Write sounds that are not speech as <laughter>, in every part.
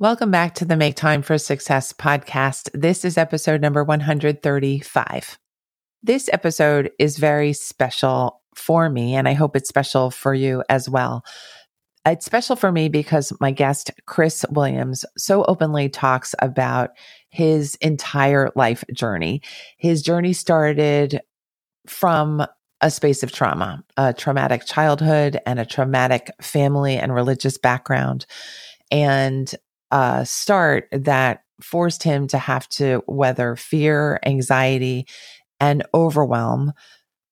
Welcome back to the Make Time for Success podcast. This is episode number 135. This episode is very special for me, and I hope it's special for you as well. It's special for me because my guest, Chris Williams, so openly talks about his entire life journey. His journey started from a space of trauma, a traumatic childhood, and a traumatic family and religious background. And a start that forced him to have to weather fear, anxiety, and overwhelm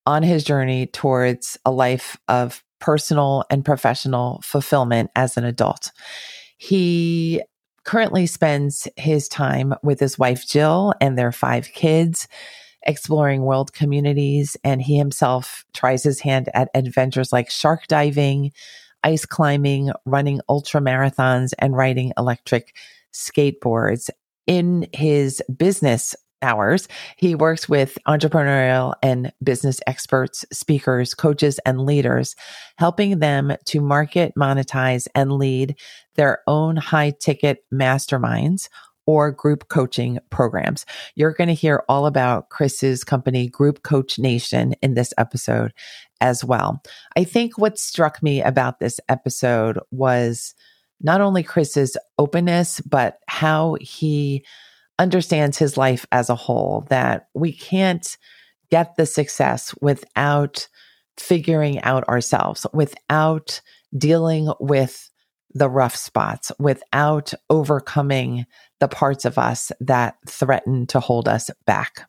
on his journey towards a life of personal and professional fulfillment as an adult. He currently spends his time with his wife, Jill, and their five kids, exploring world communities. And he himself tries his hand at adventures like shark diving, ice climbing, running ultra marathons, and riding electric skateboards. In his business hours, he works with entrepreneurial and business experts, speakers, coaches, and leaders, helping them to market, monetize, and lead their own high ticket masterminds or group coaching programs. You're going to hear all about Chris's company, Group Coach Nation, in this episode as well. I think what struck me about this episode was not only Chris's openness, but how he understands his life as a whole, that we can't get the success without figuring out ourselves, without dealing with the rough spots, without overcoming the parts of us that threaten to hold us back.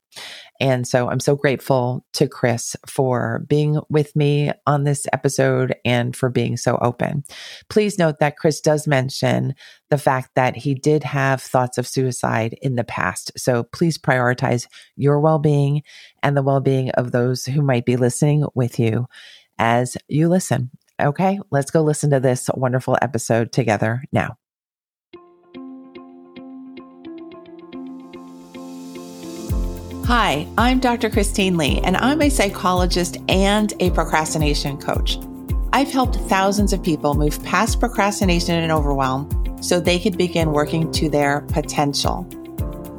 And so I'm so grateful to Chris for being with me on this episode and for being so open. Please note that Chris does mention the fact that he did have thoughts of suicide in the past. So please prioritize your well being and the well being of those who might be listening with you as you listen. Okay, let's go listen to this wonderful episode together now. Hi, I'm Dr. Christine Lee, and I'm a psychologist and a procrastination coach. I've helped thousands of people move past procrastination and overwhelm so they could begin working to their potential.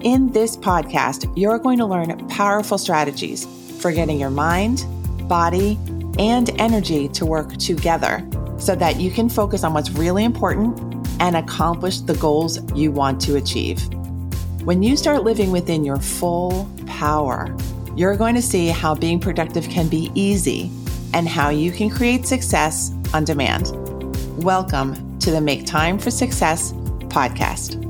In this podcast, you're going to learn powerful strategies for getting your mind, body, and energy to work together so that you can focus on what's really important and accomplish the goals you want to achieve. When you start living within your full power, you're going to see how being productive can be easy and how you can create success on demand. Welcome to the Make Time for Success podcast.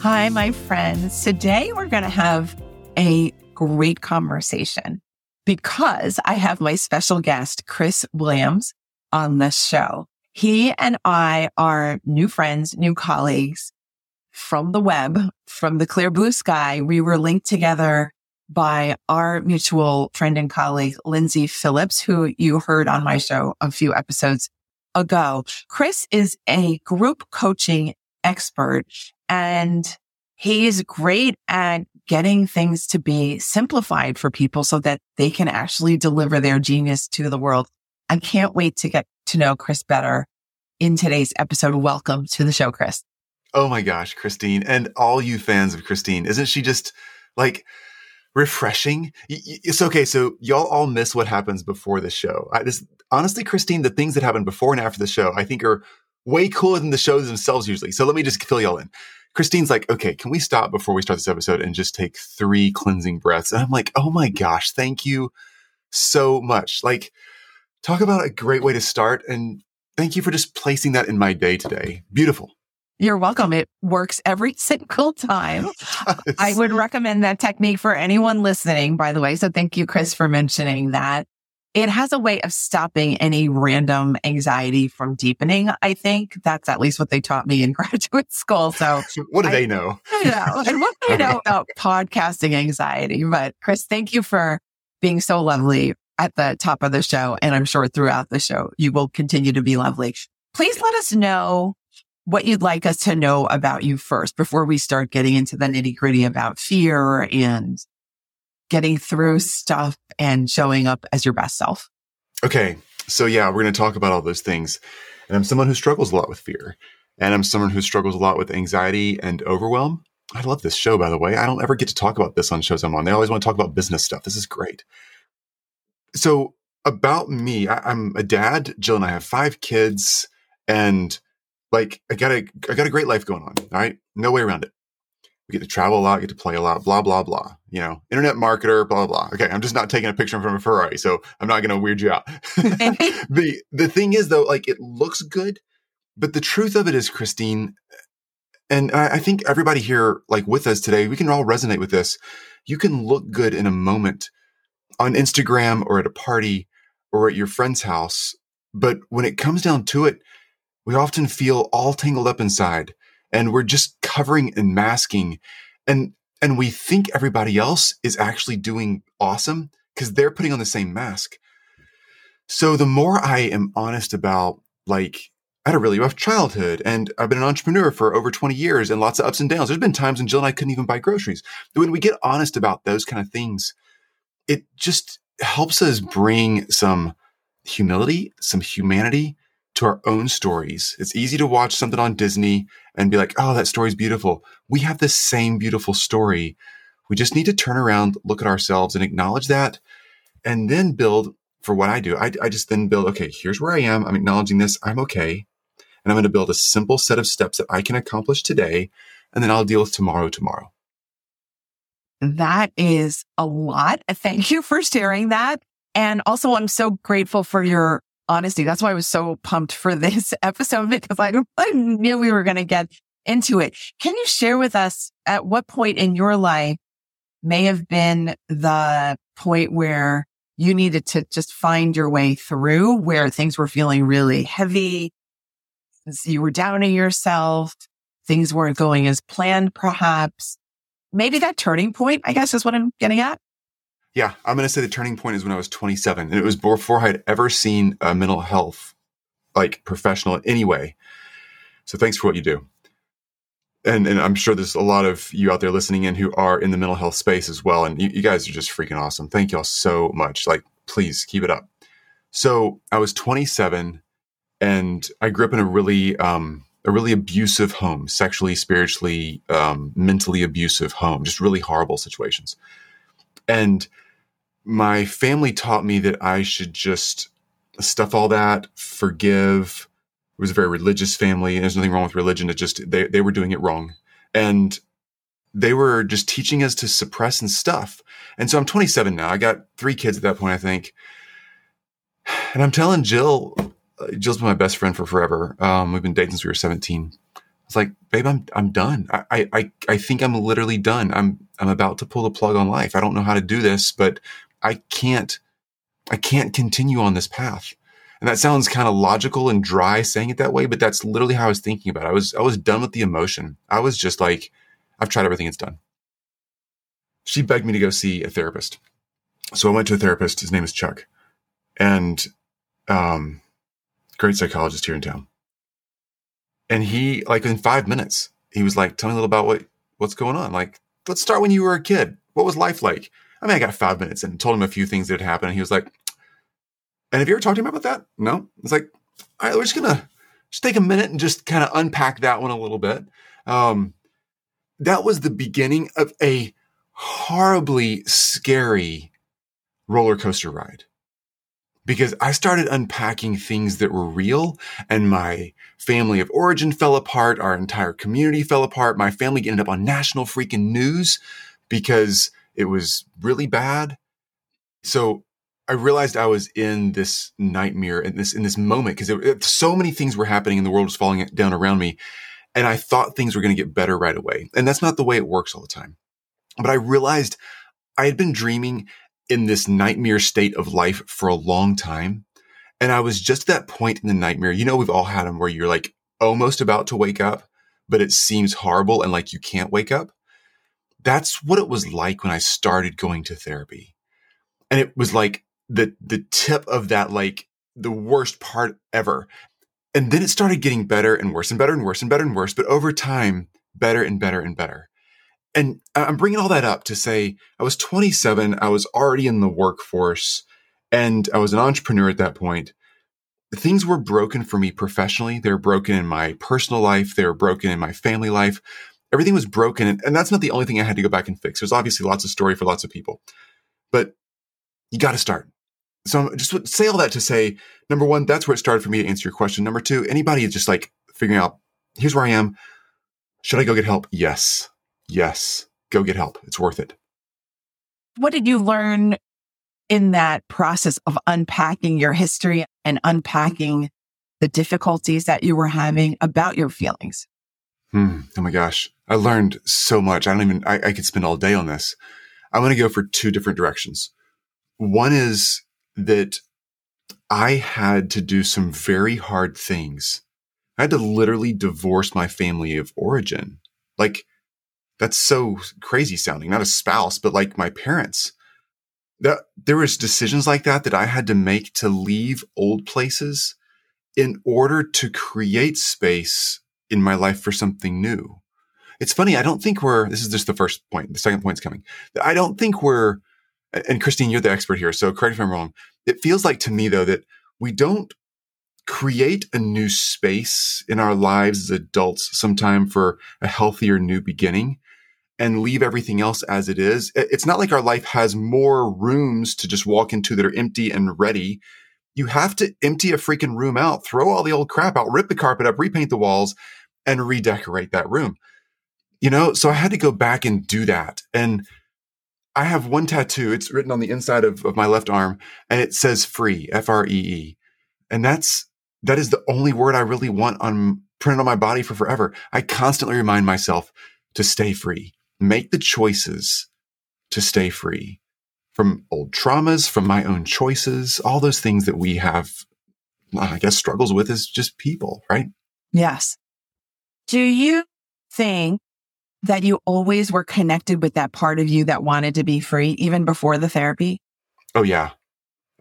Hi, my friends. Today we're going to have a great conversation because I have my special guest, Chris Williams, on this show. He and I are new friends, new colleagues from the web, from the clear blue sky. We were linked together by our mutual friend and colleague, Lindsay Phillips, who you heard on my show a few episodes ago. Chris is a group coaching expert and he is great at getting things to be simplified for people so that they can actually deliver their genius to the world. I can't wait to get to know Chris better in today's episode. Welcome to the show, Chris. Oh my gosh, Christine, and all you fans of Christine, isn't she just like refreshing? It's okay. So y'all all miss what happens before the show. I just honestly, Christine, the things that happen before and after the show, I think are way cooler than the shows themselves usually. So let me just fill y'all in. Christine's like, okay, can we stop before we start this episode and just take three cleansing breaths? And I'm like, oh my gosh, thank you so much. Like, talk about a great way to start. And thank you for just placing that in my day today. Beautiful. You're welcome. It works every <laughs> single time. <laughs> I would recommend that technique for anyone listening, by the way. So thank you, Chris, for mentioning that. It has a way of stopping any random anxiety from deepening. I think that's at least what they taught me in <laughs> graduate school. So what do I, they know? I know. And what do they know about podcasting anxiety? But Chris, thank you for being so lovely at the top of the show. And I'm sure throughout the show, you will continue to be lovely. Please let us know what you'd like us to know about you first before we start getting into the nitty gritty about fear and getting through stuff and showing up as your best self. Okay. So yeah, we're going to talk about all those things. And I'm someone who struggles a lot with fear. and I'm someone who struggles a lot with anxiety and overwhelm. I love this show, by the way. I don't ever get to talk about this on shows I'm on. They always want to talk about business stuff. This is great. So, about me, I, am a dad. Jill and I have five kids, and like I got a I got a great life going on. All right, no way around it. Get to travel a lot, get to play a lot, blah blah blah. You know, internet marketer, blah blah. Okay, I'm just not taking a picture from a Ferrari, so I'm not going to weird you out. <laughs> <laughs> the the thing is though, like it looks good, but the truth of it is, Christine, and I, I think everybody here, like with us today, we can all resonate with this. You can look good in a moment on Instagram or at a party or at your friend's house. But when it comes down to it, we often feel all tangled up inside and we're just covering and masking. And, and we think everybody else is actually doing awesome because they're putting on the same mask. So the more I am honest about like, I had a really rough childhood and I've been an entrepreneur for over 20 years and lots of ups and downs. There's been times when Jill and I couldn't even buy groceries. But when we get honest about those kind of things, it just helps us bring some humility, some humanity our own stories. It's easy to watch something on Disney and be like, oh, that story's beautiful. We have the same beautiful story. We just need to turn around, look at ourselves and acknowledge that and then build for what I do. I, I just then build, okay, here's where I am. I'm acknowledging this. I'm okay. And I'm going to build a simple set of steps that I can accomplish today. And then I'll deal with tomorrow, tomorrow. That is a lot. Thank you for sharing that. And also, I'm so grateful for your honesty. That's why I was so pumped for <laughs> this episode because I, I knew we were going to get into it. Can you share with us at what point in your life may have been the point where you needed to just find your way through where things were feeling really heavy? You were doubting yourself. Things weren't going as planned, perhaps maybe that turning point, I guess is what I'm getting at. Yeah, I'm going to say the turning point is when I was 27. And it was before I had ever seen a mental health like professional anyway. So thanks for what you do. And, and I'm sure there's a lot of you out there listening in who are in the mental health space as well. And you, you guys are just freaking awesome. Thank y'all so much. Like, please keep it up. So I was 27 and I grew up in a really um, a really abusive home, sexually, spiritually, um, mentally abusive home, just really horrible situations. And my family taught me that I should just stuff all that, forgive. It was a very religious family. and There's nothing wrong with religion. It just, they, they were doing it wrong. And they were just teaching us to suppress and stuff. And so I'm 27 now. I got three kids at that point, I think. And I'm telling Jill, uh, Jill's been my best friend for forever. Um, we've been dating since we were 17. It's like, babe, I'm I'm done. I, I I think I'm literally done. I'm I'm about to pull the plug on life. I don't know how to do this, but I can't I can't continue on this path. And that sounds kind of logical and dry saying it that way, but that's literally how I was thinking about it. I was I was done with the emotion. I was just like, I've tried everything, it's done. She begged me to go see a therapist. So I went to a therapist. His name is Chuck. And um great psychologist here in town. And he, like in five minutes, he was like, tell me a little about what, what's going on. Like, let's start when you were a kid. What was life like? I mean, I got five minutes and told him a few things that had happened. And he was like, and have you ever talked to him about that? No. It's like, all right, we're just going to just take a minute and just kind of unpack that one a little bit. Um, that was the beginning of a horribly scary roller coaster ride because I started unpacking things that were real and my family of origin fell apart. Our entire community fell apart. My family ended up on national freaking news because it was really bad. So I realized I was in this nightmare in this, in this moment because so many things were happening and the world was falling down around me. And I thought things were going to get better right away. And that's not the way it works all the time. But I realized I had been dreaming in this nightmare state of life for a long time. And I was just at that point in the nightmare. You know, we've all had them where you're like almost about to wake up, but it seems horrible and like you can't wake up. That's what it was like when I started going to therapy. And it was like the, the tip of that, like the worst part ever. And then it started getting better and worse and better and worse and better and worse. But over time, better and better and better and I'm bringing all that up to say I was 27. I was already in the workforce and I was an entrepreneur at that point. things were broken for me professionally. They were broken in my personal life. They were broken in my family life. Everything was broken. And, and that's not the only thing I had to go back and fix. There's obviously lots of story for lots of people, but you got to start. So I'm just say all that to say, number one, that's where it started for me to answer your question. Number two, anybody is just like figuring out, here's where I am. Should I go get help? Yes. Yes. Go get help. It's worth it. What did you learn in that process of unpacking your history and unpacking the difficulties that you were having about your feelings? Hmm. Oh my gosh. I learned so much. I don't even, I, I could spend all day on this. I want to go for two different directions. One is that I had to do some very hard things. I had to literally divorce my family of origin. Like, that's so crazy sounding. Not a spouse, but like my parents that there was decisions like that that I had to make to leave old places in order to create space in my life for something new. It's funny. I don't think we're, this is just the first point. The second point's coming. I don't think we're, and Christine, you're the expert here. So correct me if I'm wrong. It feels like to me though that we don't create a new space in our lives as adults sometime for a healthier new beginning and leave everything else as it is. It's not like our life has more rooms to just walk into that are empty and ready. You have to empty a freaking room out, throw all the old crap out, rip the carpet up, repaint the walls, and redecorate that room. You know, so I had to go back and do that. And I have one tattoo. It's written on the inside of, of my left arm and it says free, F R E E. And that's, that is the only word I really want on printed on my body for forever. I constantly remind myself to stay free make the choices to stay free from old traumas, from my own choices, all those things that we have, I guess, struggles with as just people, right? Yes. Do you think that you always were connected with that part of you that wanted to be free, even before the therapy? Oh, yeah.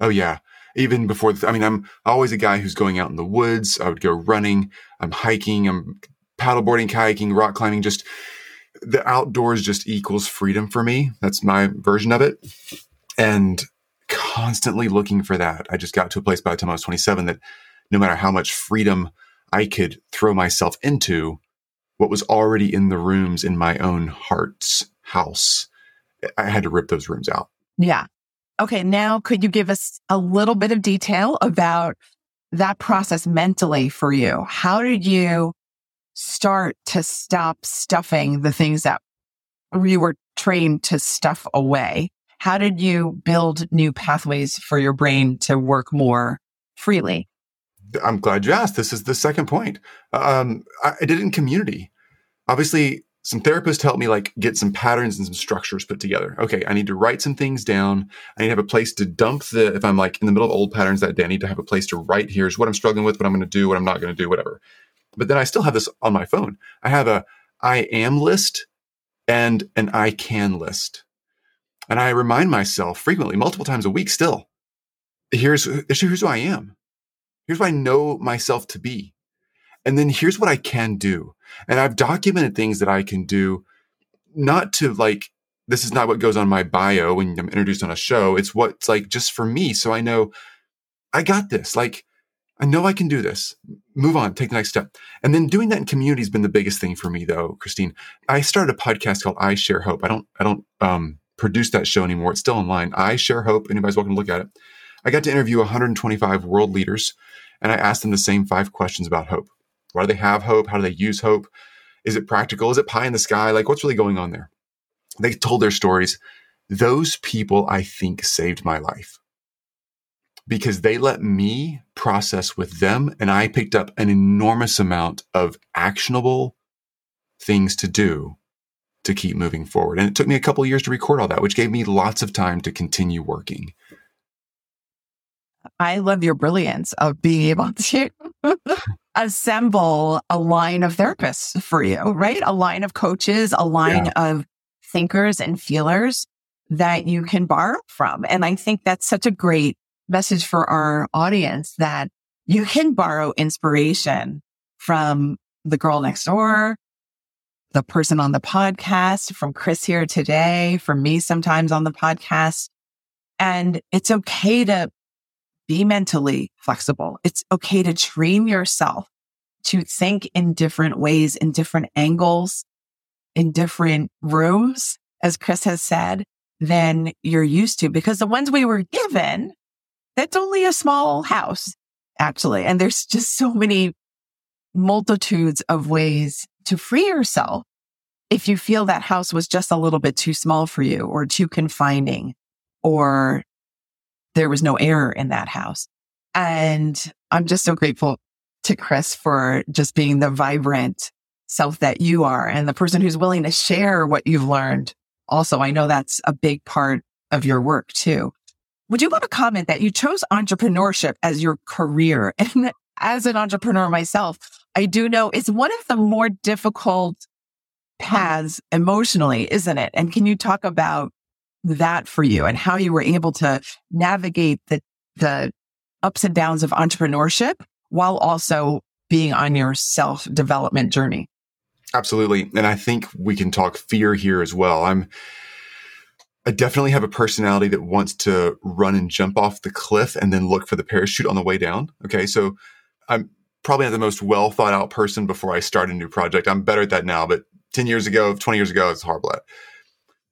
Oh, yeah. Even before, the, I mean, I'm always a guy who's going out in the woods. I would go running. I'm hiking. I'm paddleboarding, kayaking, rock climbing, just the outdoors just equals freedom for me. That's my version of it. And constantly looking for that. I just got to a place by the time I was 27 that no matter how much freedom I could throw myself into, what was already in the rooms in my own heart's house, I had to rip those rooms out. Yeah. Okay. Now, could you give us a little bit of detail about that process mentally for you? How did you start to stop stuffing the things that you were trained to stuff away? How did you build new pathways for your brain to work more freely? I'm glad you asked. This is the second point. Um, I, I did it in community. Obviously, some therapists helped me like get some patterns and some structures put together. Okay, I need to write some things down. I need to have a place to dump the, if I'm like in the middle of old patterns that day, I need to have a place to write here's what I'm struggling with, what I'm going to do, what I'm not going to do, whatever. But then I still have this on my phone. I have a I am list and an I can list. And I remind myself frequently, multiple times a week still, here's, here's who I am. Here's what I know myself to be. And then here's what I can do. And I've documented things that I can do, not to like, this is not what goes on my bio when I'm introduced on a show. It's what's like just for me. So I know I got this. Like, I know I can do this. Move on, take the next step. And then doing that in community has been the biggest thing for me though, Christine. I started a podcast called I Share Hope. I don't, I don't, um, produce that show anymore. It's still online. I Share Hope. Anybody's welcome to look at it. I got to interview 125 world leaders and I asked them the same five questions about hope. Why do they have hope? How do they use hope? Is it practical? Is it pie in the sky? Like what's really going on there? They told their stories. Those people, I think, saved my life because they let me process with them and I picked up an enormous amount of actionable things to do to keep moving forward. And it took me a couple years to record all that, which gave me lots of time to continue working. I love your brilliance of being able <laughs> to assemble a line of therapists for you, right? A line of coaches, a line yeah. of thinkers and feelers that you can borrow from. And I think that's such a great message for our audience that you can borrow inspiration from the girl next door, the person on the podcast, from Chris here today, from me sometimes on the podcast. And it's okay to be mentally flexible. It's okay to train yourself to think in different ways, in different angles, in different rooms, as Chris has said, than you're used to. Because the ones we were given, that's only a small house, actually. And there's just so many multitudes of ways to free yourself if you feel that house was just a little bit too small for you or too confining or there was no error in that house. And I'm just so grateful to Chris for just being the vibrant self that you are and the person who's willing to share what you've learned. Also, I know that's a big part of your work too. Would you want to comment that you chose entrepreneurship as your career? <laughs> And as an entrepreneur myself, I do know it's one of the more difficult paths emotionally, isn't it? And can you talk about that for you and how you were able to navigate the, the ups and downs of entrepreneurship while also being on your self development journey. Absolutely. And I think we can talk fear here as well. I'm, I definitely have a personality that wants to run and jump off the cliff and then look for the parachute on the way down. Okay. So I'm probably not the most well thought out person before I start a new project. I'm better at that now, but 10 years ago, 20 years ago, it's horrible at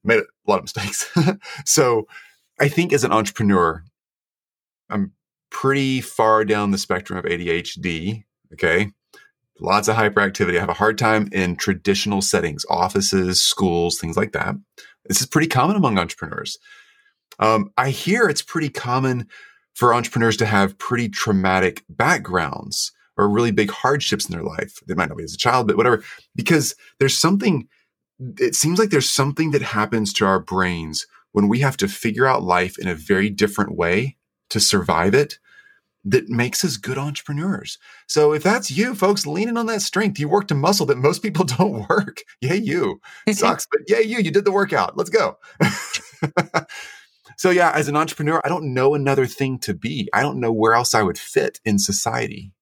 made a lot of mistakes. <laughs> so I think as an entrepreneur, I'm pretty far down the spectrum of ADHD. Okay. Lots of hyperactivity. I have a hard time in traditional settings, offices, schools, things like that. This is pretty common among entrepreneurs. Um, I hear it's pretty common for entrepreneurs to have pretty traumatic backgrounds or really big hardships in their life. They might not be as a child, but whatever, because there's something it seems like there's something that happens to our brains when we have to figure out life in a very different way to survive it that makes us good entrepreneurs. So if that's you, folks, leaning on that strength, you worked a muscle that most people <laughs> don't work. Yay, you. It <laughs> sucks, but yay, you. You did the workout. Let's go. <laughs> so yeah, as an entrepreneur, I don't know another thing to be. I don't know where else I would fit in society.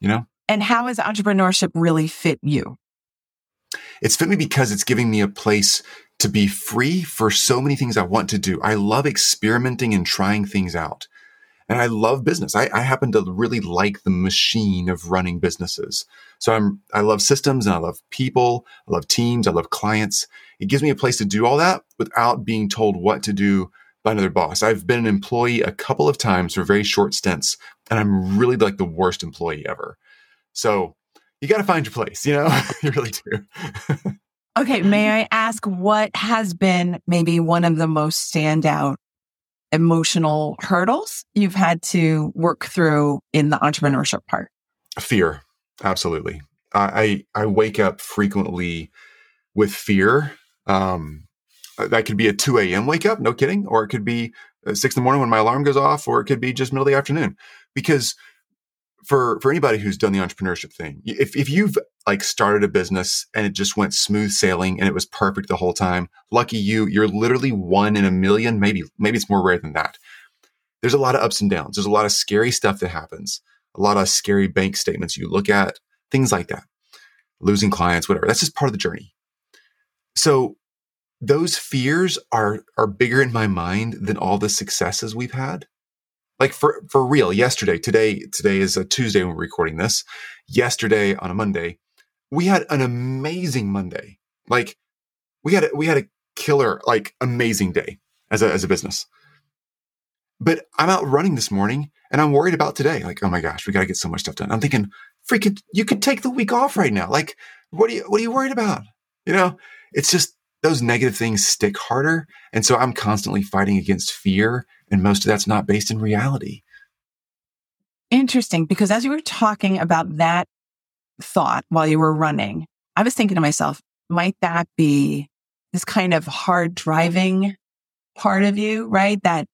You know? And how has entrepreneurship really fit you? It's fit me because it's giving me a place to be free for so many things I want to do. I love experimenting and trying things out. And I love business. I, I, happen to really like the machine of running businesses. So I'm, I love systems and I love people. I love teams. I love clients. It gives me a place to do all that without being told what to do by another boss. I've been an employee a couple of times for very short stints and I'm really like the worst employee ever. So you got to find your place, you know, <laughs> you really do. okay. May I ask what has been maybe one of the most standout emotional hurdles you've had to work through in the entrepreneurship part? Fear. Absolutely. I, I wake up frequently with fear. Um, that could be a 2 a.m. wake up, no kidding. Or it could be uh, six in the morning when my alarm goes off, or it could be just middle of the afternoon because for for anybody who's done the entrepreneurship thing, if if you've like started a business and it just went smooth sailing and it was perfect the whole time, lucky you, you're literally one in a million, maybe maybe it's more rare than that. There's a lot of ups and downs. There's a lot of scary stuff that happens. A lot of scary bank statements you look at, things like that. Losing clients, whatever. That's just part of the journey. So those fears are are bigger in my mind than all the successes we've had like for for real yesterday today today is a tuesday when we're recording this. Yesterday on a monday we had an amazing monday. Like we had a, we had a killer like amazing day as a as a business. But i'm out running this morning and i'm worried about today. Like oh my gosh we got to get so much stuff done. I'm thinking freaking you could take the week off right now. Like what are you what are you worried about? You know? It's just those negative things stick harder and so i'm constantly fighting against fear and most of that's not based in reality. Interesting. Because as you were talking about that thought while you were running, I was thinking to myself, might that be this kind of hard driving part of you, right? That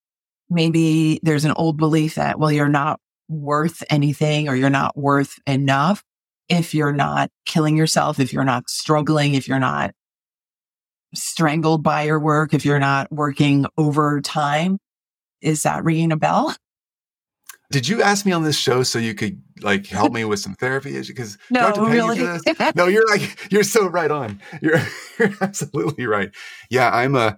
maybe there's an old belief that, well, you're not worth anything or you're not worth enough if you're not killing yourself, if you're not struggling, if you're not strangled by your work, if you're not working overtime. Is that ringing a bell? Did you ask me on this show so you could like help me with some therapy? Because <laughs> no, really. no, you're like you're so right on. You're <laughs> you're absolutely right. Yeah, I'm a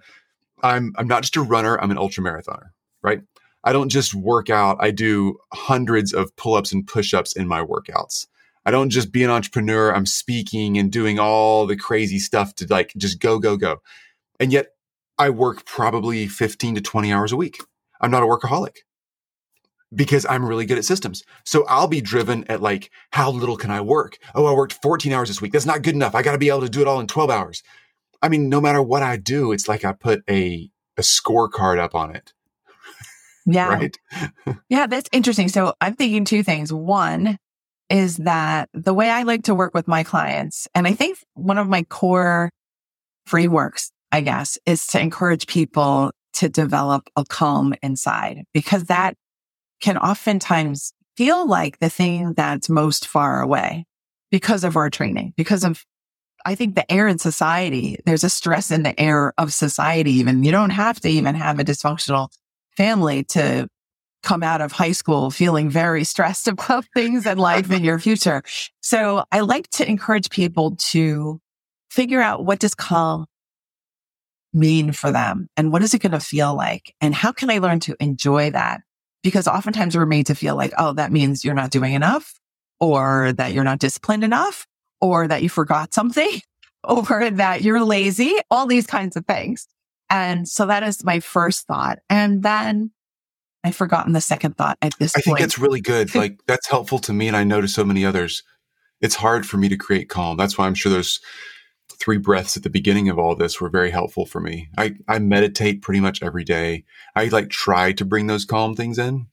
I'm I'm not just a runner. I'm an ultra marathoner. Right. I don't just work out. I do hundreds of pull ups and push ups in my workouts. I don't just be an entrepreneur. I'm speaking and doing all the crazy stuff to like just go, go, go. And yet I work probably 15 to 20 hours a week. I'm not a workaholic because I'm really good at systems. So I'll be driven at like, how little can I work? Oh, I worked 14 hours this week. That's not good enough. I got to be able to do it all in 12 hours. I mean, no matter what I do, it's like I put a, a scorecard up on it. <laughs> Yeah. Right. yeah. That's interesting. So I'm thinking two things. One is that the way I like to work with my clients, and I think one of my core frameworks, I guess, is to encourage people to develop a calm inside because that can oftentimes feel like the thing that's most far away because of our training, because of, I think the air in society, there's a stress in the air of society. Even you don't have to even have a dysfunctional family to come out of high school feeling very stressed <laughs> about things in life in your future. So I like to encourage people to figure out what does calm mean for them and what is it going to feel like? And how can I learn to enjoy that? Because oftentimes we're made to feel like, oh, that means you're not doing enough or that you're not disciplined enough or that you forgot something <laughs> or that you're lazy, all these kinds of things. And so that is my first thought. And then I've forgotten the second thought at this I point. think that's really good. <laughs> like that's helpful to me. And I know to so many others, it's hard for me to create calm. That's why I'm sure those three breaths at the beginning of all this were very helpful for me. I, I meditate pretty much every day. I like try to bring those calm things in.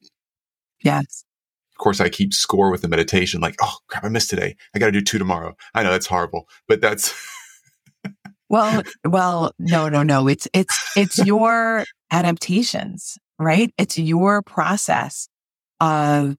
Yes. Of course, I keep score with the meditation, like, oh crap, I missed today. I got to do two tomorrow. I know that's horrible, but that's. <laughs> well, well, no, no, no. It's, it's, it's your adaptations, right? It's your process of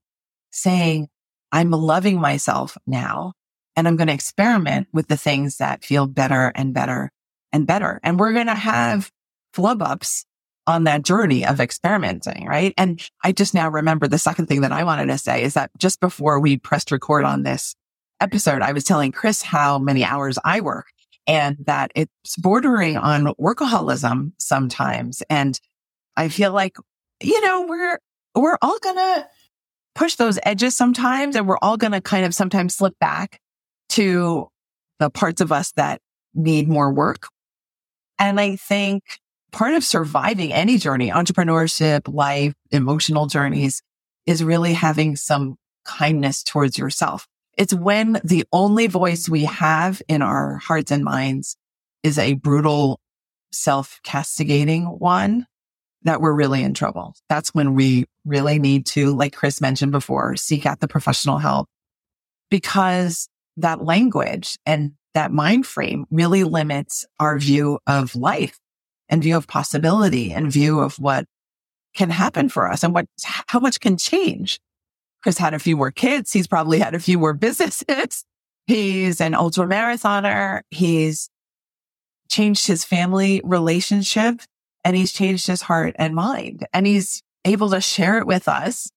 saying, I'm loving myself now and I'm going to experiment with the things that feel better and better and better. And we're going to have flub ups on that journey of experimenting, right? And I just now remember the second thing that I wanted to say is that just before we pressed record on this episode, I was telling Chris how many hours I work and that it's bordering on workaholism sometimes. And I feel like, you know, we're, we're all to push those edges sometimes and we're all to kind of sometimes slip back to the parts of us that need more work. And I think part of surviving any journey, entrepreneurship, life, emotional journeys is really having some kindness towards yourself. It's when the only voice we have in our hearts and minds is a brutal self castigating one that we're really in trouble. That's when we really need to, like Chris mentioned before, seek out the professional help because that language and that mind frame really limits our view of life and view of possibility and view of what can happen for us and what, how much can change. Chris had a few more kids. He's probably had a few more <laughs> businesses. He's an ultra marathoner. He's changed his family relationship and he's changed his heart and mind and he's able to share it with us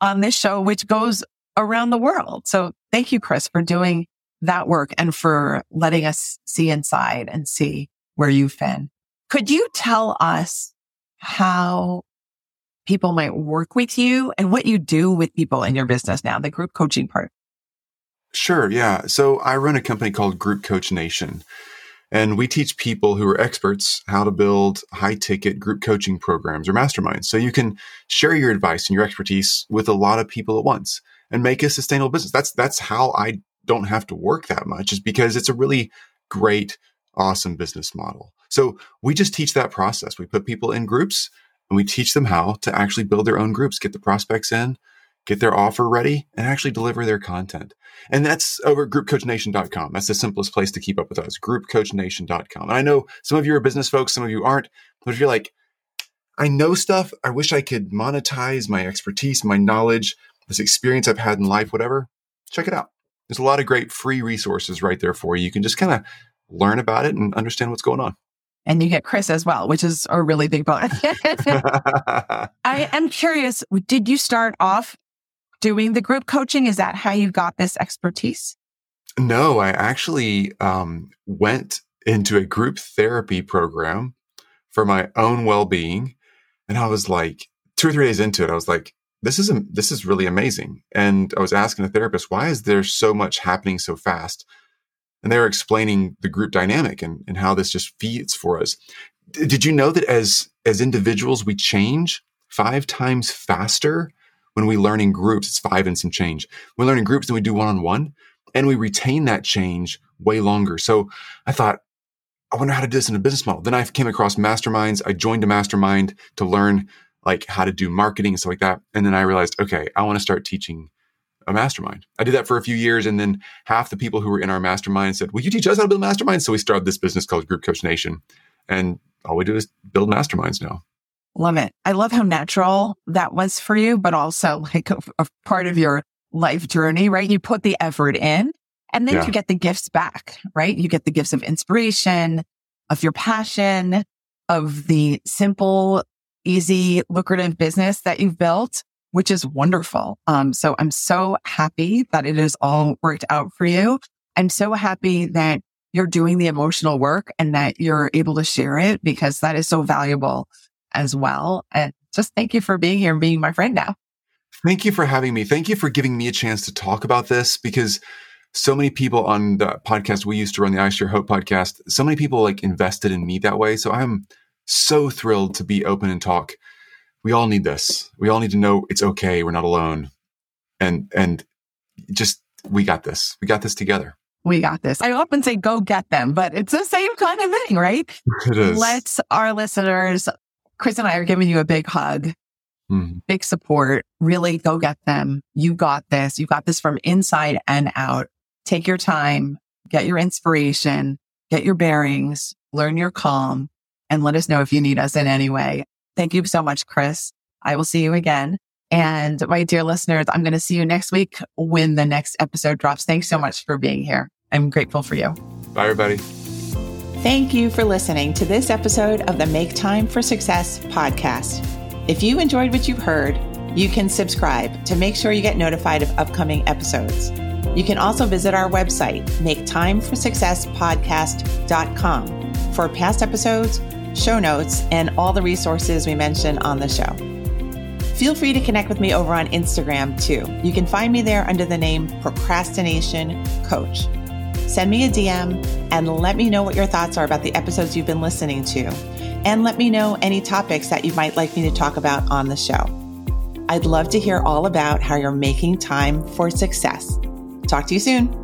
on this show, which goes around the world. So thank you, Chris, for doing that work and for letting us see inside and see where you've been. Could you tell us how people might work with you and what you do with people in your business now, the group coaching part? Sure. Yeah. So I run a company called Group Coach Nation. And we teach people who are experts how to build high ticket group coaching programs or masterminds. So you can share your advice and your expertise with a lot of people at once and make a sustainable business. That's that's how I don't have to work that much is because it's a really great awesome business model. So we just teach that process. We put people in groups and we teach them how to actually build their own groups, get the prospects in, get their offer ready and actually deliver their content. And that's over at groupcoachnation.com. That's the simplest place to keep up with us, groupcoachnation.com. And I know some of you are business folks, some of you aren't, but if you're like, I know stuff, I wish I could monetize my expertise, my knowledge, this experience I've had in life, whatever, check it out. There's a lot of great free resources right there for you. You can just kind of learn about it and understand what's going on. And you get Chris as well, which is a really big bonus. <laughs> <laughs> I am curious, did you start off doing the group coaching? Is that how you got this expertise? No, I actually um, went into a group therapy program for my own well being. And I was like, two or three days into it, I was like, this is, this is really amazing. And I was asking the therapist, why is there so much happening so fast? And they were explaining the group dynamic and, and how this just feeds for us. D- did you know that as, as individuals, we change five times faster when we learn in groups? It's five and some change. We learn in groups than we do one on one and we retain that change way longer. So I thought, I wonder how to do this in a business model. Then I came across masterminds. I joined a mastermind to learn like how to do marketing and stuff like that. And then I realized, okay, I want to start teaching a mastermind. I did that for a few years. And then half the people who were in our mastermind said, will you teach us how to build masterminds? So we started this business called Group Coach Nation. And all we do is build masterminds now. Love it. I love how natural that was for you, but also <laughs> like a, a part of your life journey, right? You put the effort in and then yeah. you get the gifts back, right? You get the gifts of inspiration, of your passion, of the simple, easy, lucrative business that you've built, which is wonderful. Um, so I'm so happy that it has all worked out for you. I'm so happy that you're doing the emotional work and that you're able to share it because that is so valuable as well. And just thank you for being here and being my friend now. Thank you for having me. Thank you for giving me a chance to talk about this because so many people on the podcast we used to run the I Share Hope podcast, so many people like invested in me that way. So I'm so thrilled to be open and talk. We all need this. We all need to know it's okay. We're not alone. And, and just, we got this. We got this together. We got this. I often say go get them, but it's the same kind of thing, right? It is. Let's our listeners, Chris and I are giving you a big hug. Mm. Big support. Really go get them. You got this. You got this from inside and out take your time, get your inspiration, get your bearings, learn your calm, and let us know if you need us in any way. Thank you so much, Chris. I will see you again. And my dear listeners, I'm going to see you next week when the next episode drops. Thanks so much for being here. I'm grateful for you. Bye, everybody. Thank you for listening to this episode of the Make Time for Success podcast. If you enjoyed what you've heard, you can subscribe to make sure you get notified of upcoming episodes. You can also visit our website, maketimeforsuccesspodcast.com, for past episodes, show notes, and all the resources we mention on the show. Feel free to connect with me over on Instagram too. You can find me there under the name Procrastination Coach. Send me a DM and let me know what your thoughts are about the episodes you've been listening to. And let me know any topics that you might like me to talk about on the show. I'd love to hear all about how you're making time for success. Talk to you soon.